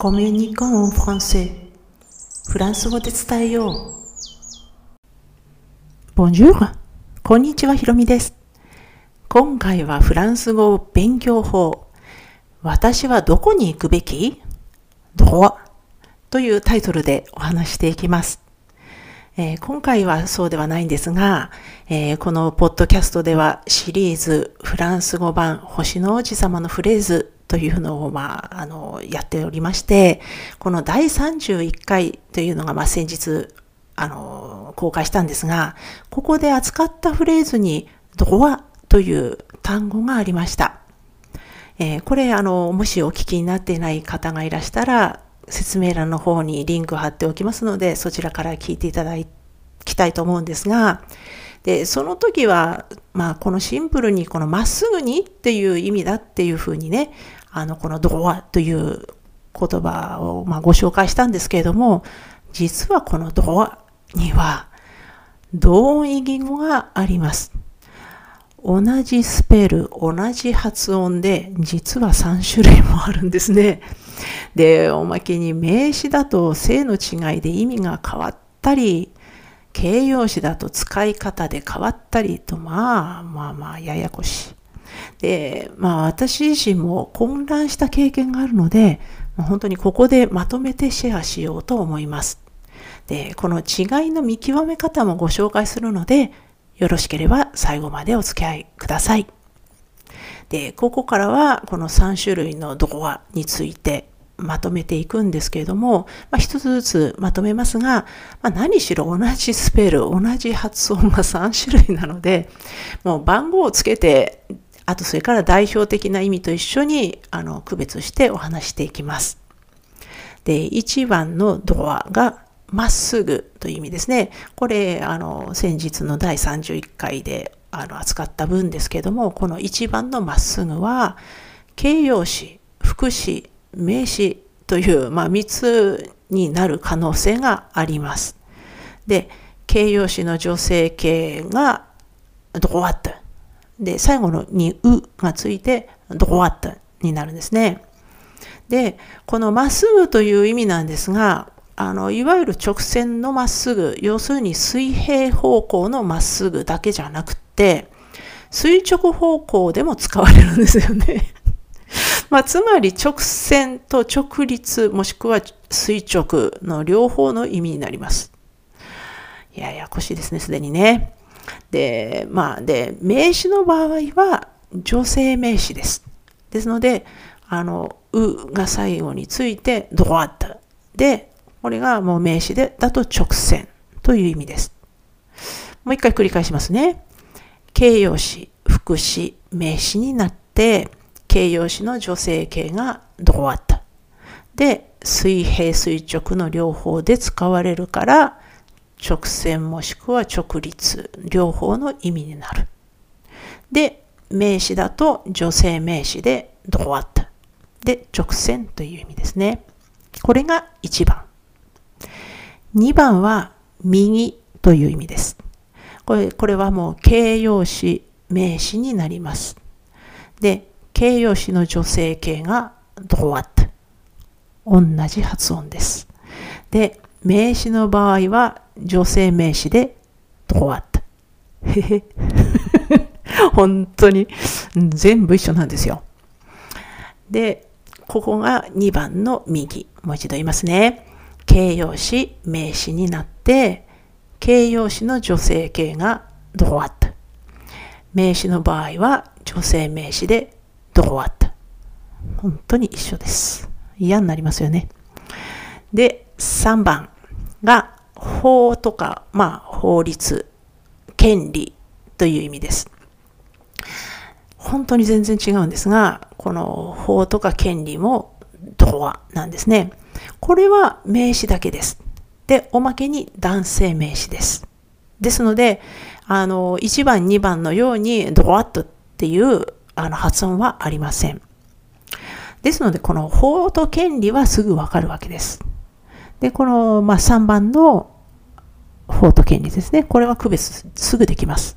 コミュニコンフランセフランス語で伝えよう。Bonjour! こんにちは、ひろみです。今回はフランス語勉強法。私はどこに行くべきどこというタイトルでお話していきます。えー、今回はそうではないんですが、えー、このポッドキャストではシリーズフランス語版星の王子様のフレーズというのを、まあ、あの、やっておりまして、この第31回というのが、まあ、先日、あの、公開したんですが、ここで扱ったフレーズに、ドアという単語がありました。えー、これ、あの、もしお聞きになっていない方がいらしたら、説明欄の方にリンク貼っておきますので、そちらから聞いていただきたいと思うんですが、で、その時は、まあ、このシンプルに、このまっすぐにっていう意味だっていうふうにね、あの、このドアという言葉を、まあ、ご紹介したんですけれども、実はこのドアには、同音異義語があります。同じスペル、同じ発音で、実は3種類もあるんですね。で、おまけに名詞だと性の違いで意味が変わったり、形容詞だと使い方で変わったりと、まあまあまあややこしい。で、まあ私自身も混乱した経験があるので、本当にここでまとめてシェアしようと思います。で、この違いの見極め方もご紹介するので、よろしければ最後までお付き合いください。で、ここからはこの3種類のドアについてまとめていくんですけれども、まあ、一つずつまとめますが、まあ、何しろ同じスペル、同じ発音が3種類なので、もう番号をつけてあとそれから代表的な意味と一緒にあの区別してお話していきます。で、1番のドアがまっすぐという意味ですね。これ、あの、先日の第31回であの扱った文ですけども、この1番のまっすぐは、形容詞、副詞、名詞という、まあ、3つになる可能性があります。で、形容詞の女性形がドアッとで、最後のにうがついて、ドワットになるんですね。で、このまっすぐという意味なんですが、あの、いわゆる直線のまっすぐ、要するに水平方向のまっすぐだけじゃなくて、垂直方向でも使われるんですよね。まあ、つまり直線と直立もしくは垂直の両方の意味になります。ややこしいですね、すでにね。で、まあ、で、名詞の場合は女性名詞です。ですので、あの、うが最後について、ドワット。で、これがもう名詞で、だと直線という意味です。もう一回繰り返しますね。形容詞、副詞、名詞になって、形容詞の女性形がドワット。で、水平垂直の両方で使われるから、直線もしくは直立、両方の意味になる。で、名詞だと女性名詞でドワット。で、直線という意味ですね。これが1番。2番は右という意味です。これこれはもう形容詞、名詞になります。で、形容詞の女性形がドワット。同じ発音です。で、名詞の場合は女性名詞でドワット。へへ。本当に全部一緒なんですよ。で、ここが2番の右。もう一度言いますね。形容詞、名詞になって、形容詞の女性形がドワット。名詞の場合は女性名詞でドワット。本当に一緒です。嫌になりますよね。で、3番が法とか、まあ、法律、権利という意味です。本当に全然違うんですが、この法とか権利もドアなんですね。これは名詞だけです。で、おまけに男性名詞です。ですので、あの、1番、2番のようにドワットっていうあの発音はありません。ですので、この法と権利はすぐわかるわけです。で、この、まあ、3番の法と権利ですね。これは区別すぐできます。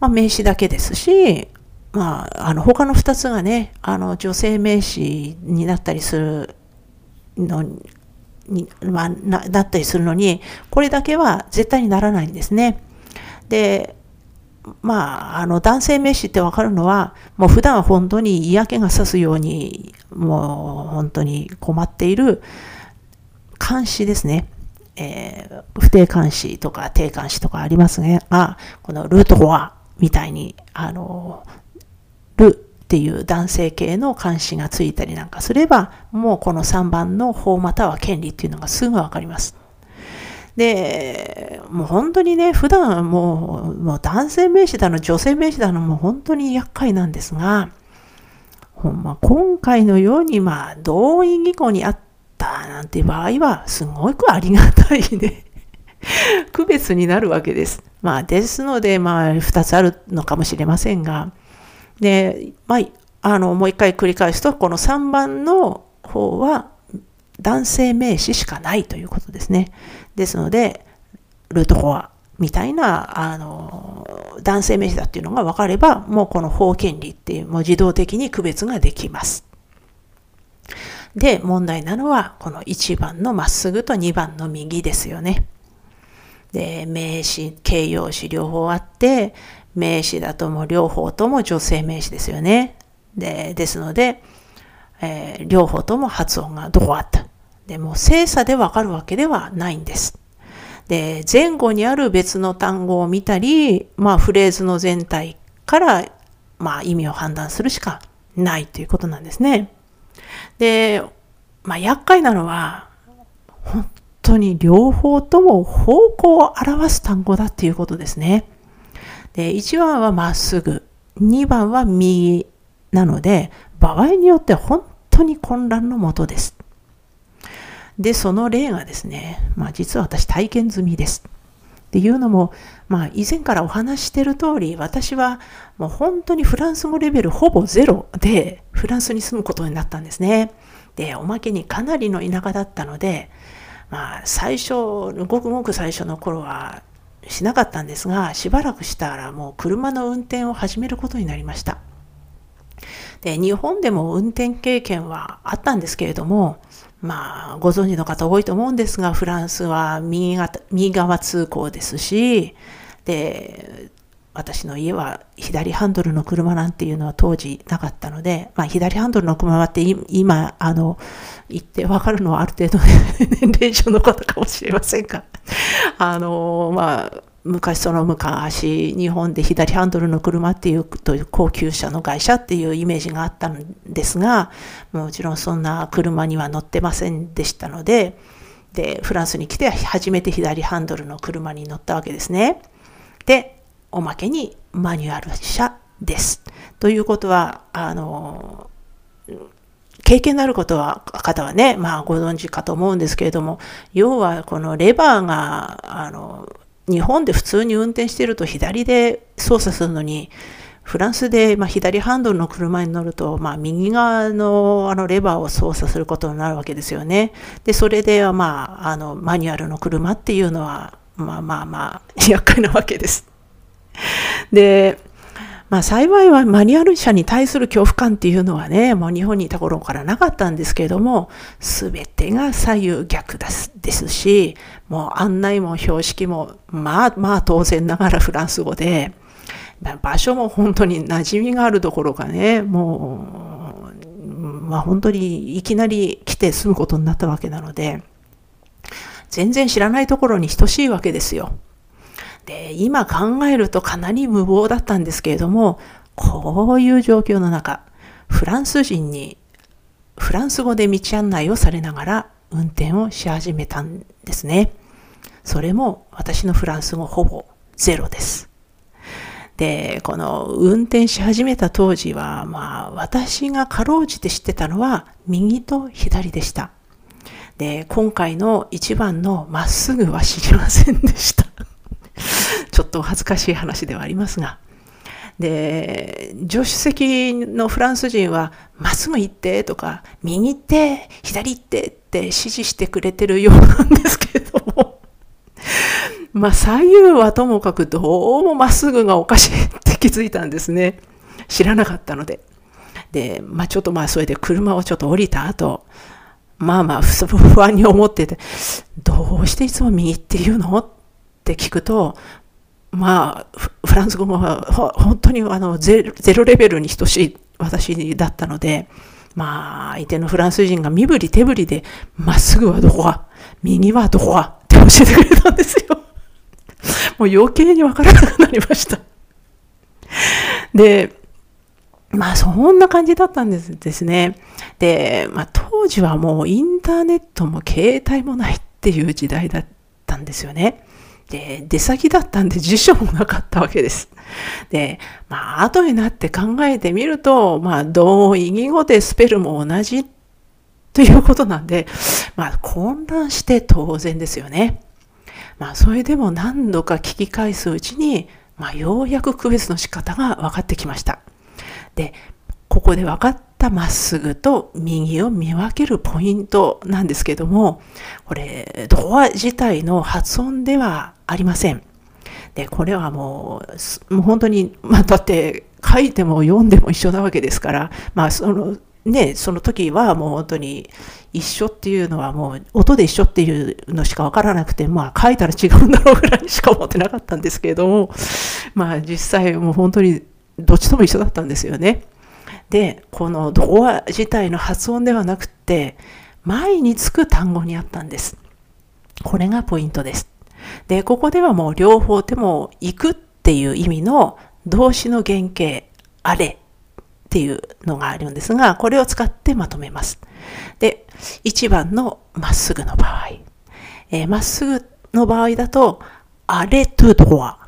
まあ、名詞だけですし、まあ、あの、他の2つがね、あの、女性名詞になったりするのに、まあ、なったりするのに、これだけは絶対にならないんですね。で、まあ、あの、男性名詞ってわかるのは、もう普段は本当に嫌気がさすように、もう本当に困っている監視ですね。えー、不定監視とか定監視とかありますが、このルートフォアみたいに、あの、ルっていう男性系の監視がついたりなんかすれば、もうこの3番の法または権利っていうのがすぐわかります。で、もう本当にね、普段もう、もう男性名詞だの、女性名詞だの、もう本当に厄介なんですが、ほんま、今回のように、まあ、同意義語にあったなんて場合は、すごくありがたいね。区別になるわけです。まあ、ですので、まあ、2つあるのかもしれませんが、で、まあ、あの、もう一回繰り返すと、この3番の方は、男性名詞しかないということですね。ですので、ルートフォアみたいな、あの、男性名詞だっていうのが分かれば、もうこの法権利っていう、もう自動的に区別ができます。で、問題なのは、この1番のまっすぐと2番の右ですよね。で、名詞、形容詞両方あって、名詞だとも両方とも女性名詞ですよね。で、ですので、えー、両方とも発音がどこあった。でも精査でわかるわけではないんです。で、前後にある別の単語を見たり、まあフレーズの全体から、まあ意味を判断するしかないということなんですね。で、まあ厄介なのは、本当に両方とも方向を表す単語だっていうことですね。で、1番はまっすぐ、2番は右なので、場合によって本当に混乱のもとです。で、その例がですね、まあ実は私体験済みです。っていうのも、まあ以前からお話してる通り、私はもう本当にフランス語レベルほぼゼロでフランスに住むことになったんですね。で、おまけにかなりの田舎だったので、まあ最初、ごくごく最初の頃はしなかったんですが、しばらくしたらもう車の運転を始めることになりました。で、日本でも運転経験はあったんですけれども、まあ、ご存知の方多いと思うんですが、フランスは右右側通行ですし、で、私の家は左ハンドルの車なんていうのは当時なかったので、まあ、左ハンドルの車って今、あの、言ってわかるのはある程度 年齢上の方かもしれませんが、あの、まあ、昔その昔日本で左ハンドルの車っていうという高級車の会社っていうイメージがあったんですがもちろんそんな車には乗ってませんでしたのででフランスに来て初めて左ハンドルの車に乗ったわけですね。でおまけにマニュアル車です。ということはあの経験のあることは、方はね、まあご存知かと思うんですけれども、要はこのレバーが、あの、日本で普通に運転していると左で操作するのに、フランスで、まあ、左ハンドルの車に乗ると、まあ、右側のあのレバーを操作することになるわけですよね。で、それでは、まあ、あの、マニュアルの車っていうのは、まあまあまあ、厄介なわけです。で、まあ幸いはマニュアル車に対する恐怖感っていうのはね、もう日本にいた頃からなかったんですけれども、すべてが左右逆ですですし、もう案内も標識も、まあまあ当然ながらフランス語で、場所も本当に馴染みがあるところがね、もう、まあ本当にいきなり来て住むことになったわけなので、全然知らないところに等しいわけですよ。で、今考えるとかなり無謀だったんですけれども、こういう状況の中、フランス人にフランス語で道案内をされながら運転をし始めたんですね。それも私のフランス語ほぼゼロです。で、この運転し始めた当時は、まあ私がかろうじて知ってたのは右と左でした。で、今回の一番のまっすぐは知りませんでした。ちょっと恥ずかしい話ではありますが。で、助手席のフランス人は、まっすぐ行ってとか、右行って、左行ってって指示してくれてるようなんですけれども、まあ左右はともかくどうもまっすぐがおかしいって気づいたんですね。知らなかったので。で、まあちょっとまあそれで車をちょっと降りた後、まあまあ不安に思ってて、どうしていつも右って言うの？って聞くと、まあ、フランス語は本当にあのゼロレベルに等しい私だったので、まあ、相手のフランス人が身振り手振りで、まっすぐはどこは、右はどこはって教えてくれたんですよ。もう余計にわからなくなりました。で、まあそんな感じだったんですですね。で、まあ当時はもうインターネットも携帯もないっていう時代だったんですよね。で、出先だったんで辞書もなかったわけです。で、まあ後になって考えてみると、まあ同意義語でスペルも同じということなんで、まあ混乱して当然ですよね。まあそれでも何度か聞き返すうちに、まあようやく区別の仕方が分かってきました。で、ここで分かったまっすぐと右を見分けるポイントなんですけども、これ、ドア自体の発音ではありません。で、これはもう、もう本当に、まあ、だって書いても読んでも一緒なわけですから、まあ、その、ね、その時はもう本当に一緒っていうのはもう音で一緒っていうのしかわからなくて、まあ書いたら違うんだろうぐらいしか思ってなかったんですけれども、まあ実際もう本当にどっちとも一緒だったんですよね。で、このドア自体の発音ではなくって、前につく単語にあったんです。これがポイントです。で、ここではもう両方手も行くっていう意味の動詞の原型、あれっていうのがあるんですが、これを使ってまとめます。で、1番のまっすぐの場合。えー、まっすぐの場合だと、あれとドア、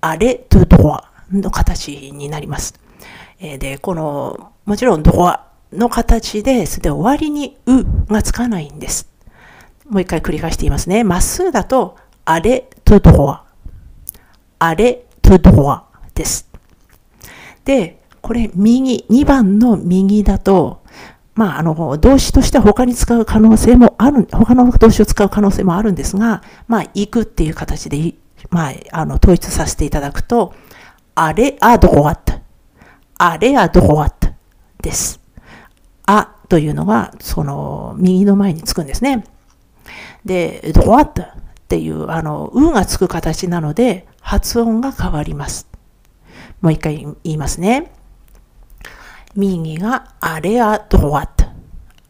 あれとドアの形になります。えー、で、この、もちろんドアの形です、で終わりにうがつかないんです。もう一回繰り返していますね。まっすぐだと、あれとドア。あれとドアです。で、これ右、2番の右だと、まあ、あの、動詞としては他に使う可能性もある、他の動詞を使う可能性もあるんですが、まあ、行くっていう形で、まあ、あの、統一させていただくと、あれあどこあった。あれあどこあったです。あというのが、その、右の前につくんですね。で、どこあったっていう、あの、うがつく形なので、発音が変わります。もう一回言いますね。右があれあドワット。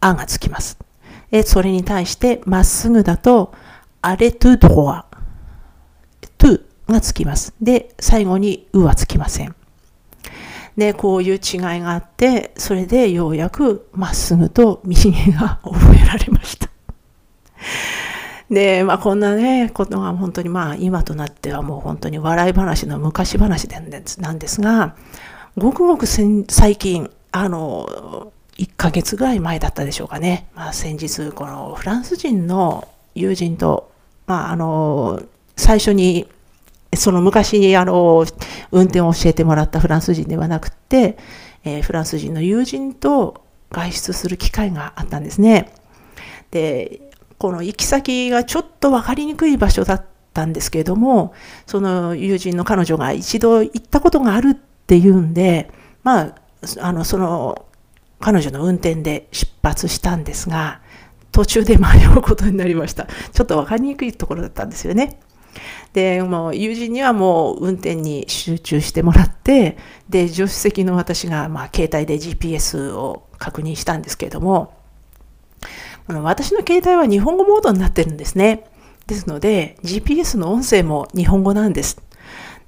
あがつきます。えそれに対してまっすぐだとあれとドワ。トゥがつきます。で、最後にうはつきません。で、こういう違いがあって、それでようやくまっすぐと右が覚えられました。で、まあこんなね、ことが本当にまあ今となってはもう本当に笑い話の昔話なんですが、ごくごく最近、あの、1ヶ月ぐらい前だったでしょうかね。まあ先日、このフランス人の友人と、まああの、最初に、その昔にあの、運転を教えてもらったフランス人ではなくて、えー、フランス人の友人と外出する機会があったんですね。で、この行き先がちょっと分かりにくい場所だったんですけれども、その友人の彼女が一度行ったことがあるっていうんで、まあ、あの、その彼女の運転で出発したんですが、途中で迷うことになりました。ちょっと分かりにくいところだったんですよね。で、もう友人にはもう運転に集中してもらって、で、助手席の私がまあ携帯で GPS を確認したんですけれども、私の携帯は日本語モードになってるんですね。ですので、GPS の音声も日本語なんです。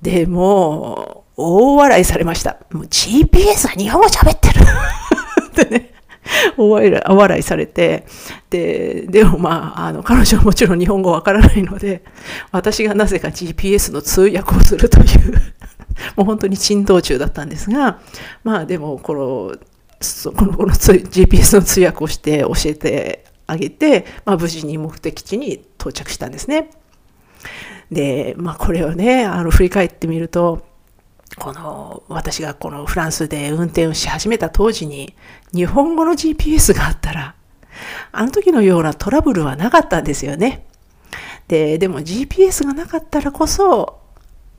で、も、大笑いされました。もう GPS は日本語喋ってる ってね。大笑いされて、で、でもまあ、あの、彼女はもちろん日本語わからないので、私がなぜか GPS の通訳をするという もう本当に珍道中だったんですが、まあでも、この、このこの GPS の通訳をして教えてあげて、まあ、無事に目的地に到着したんですね。で、まあ、これをね、あの振り返ってみると、この私がこのフランスで運転をし始めた当時に日本語の GPS があったらあの時のようなトラブルはなかったんですよね。で、でも GPS がなかったらこそ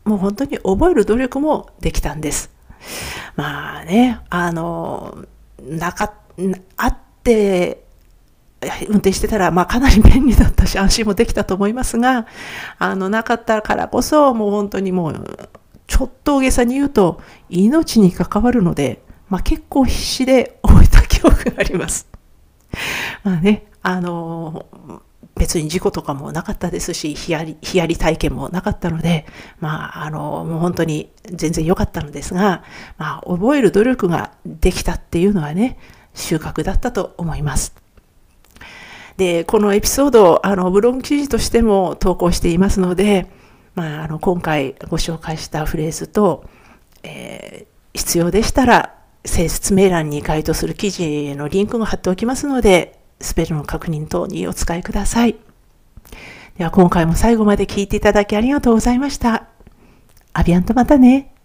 もう本当に覚える努力もできたんです。まあね、あの、なか、あって運転してたら、まあかなり便利だったし安心もできたと思いますが、あの、なかったからこそ、もう本当にもう、ちょっと大げさに言うと、命に関わるので、まあ結構必死で終えた記憶があります。まあね、あの、別に事故とかもなかったですし、ヒヤリ、ヒヤリ体験もなかったので、まあ、あの、もう本当に全然良かったのですが、まあ、覚える努力ができたっていうのはね、収穫だったと思います。で、このエピソード、あの、ブログ記事としても投稿していますので、まあ、あの、今回ご紹介したフレーズと、えー、必要でしたら、説明欄に該当する記事のリンクも貼っておきますので、スペルの確認等にお使いください。では今回も最後まで聞いていただきありがとうございました。アビアンとまたね。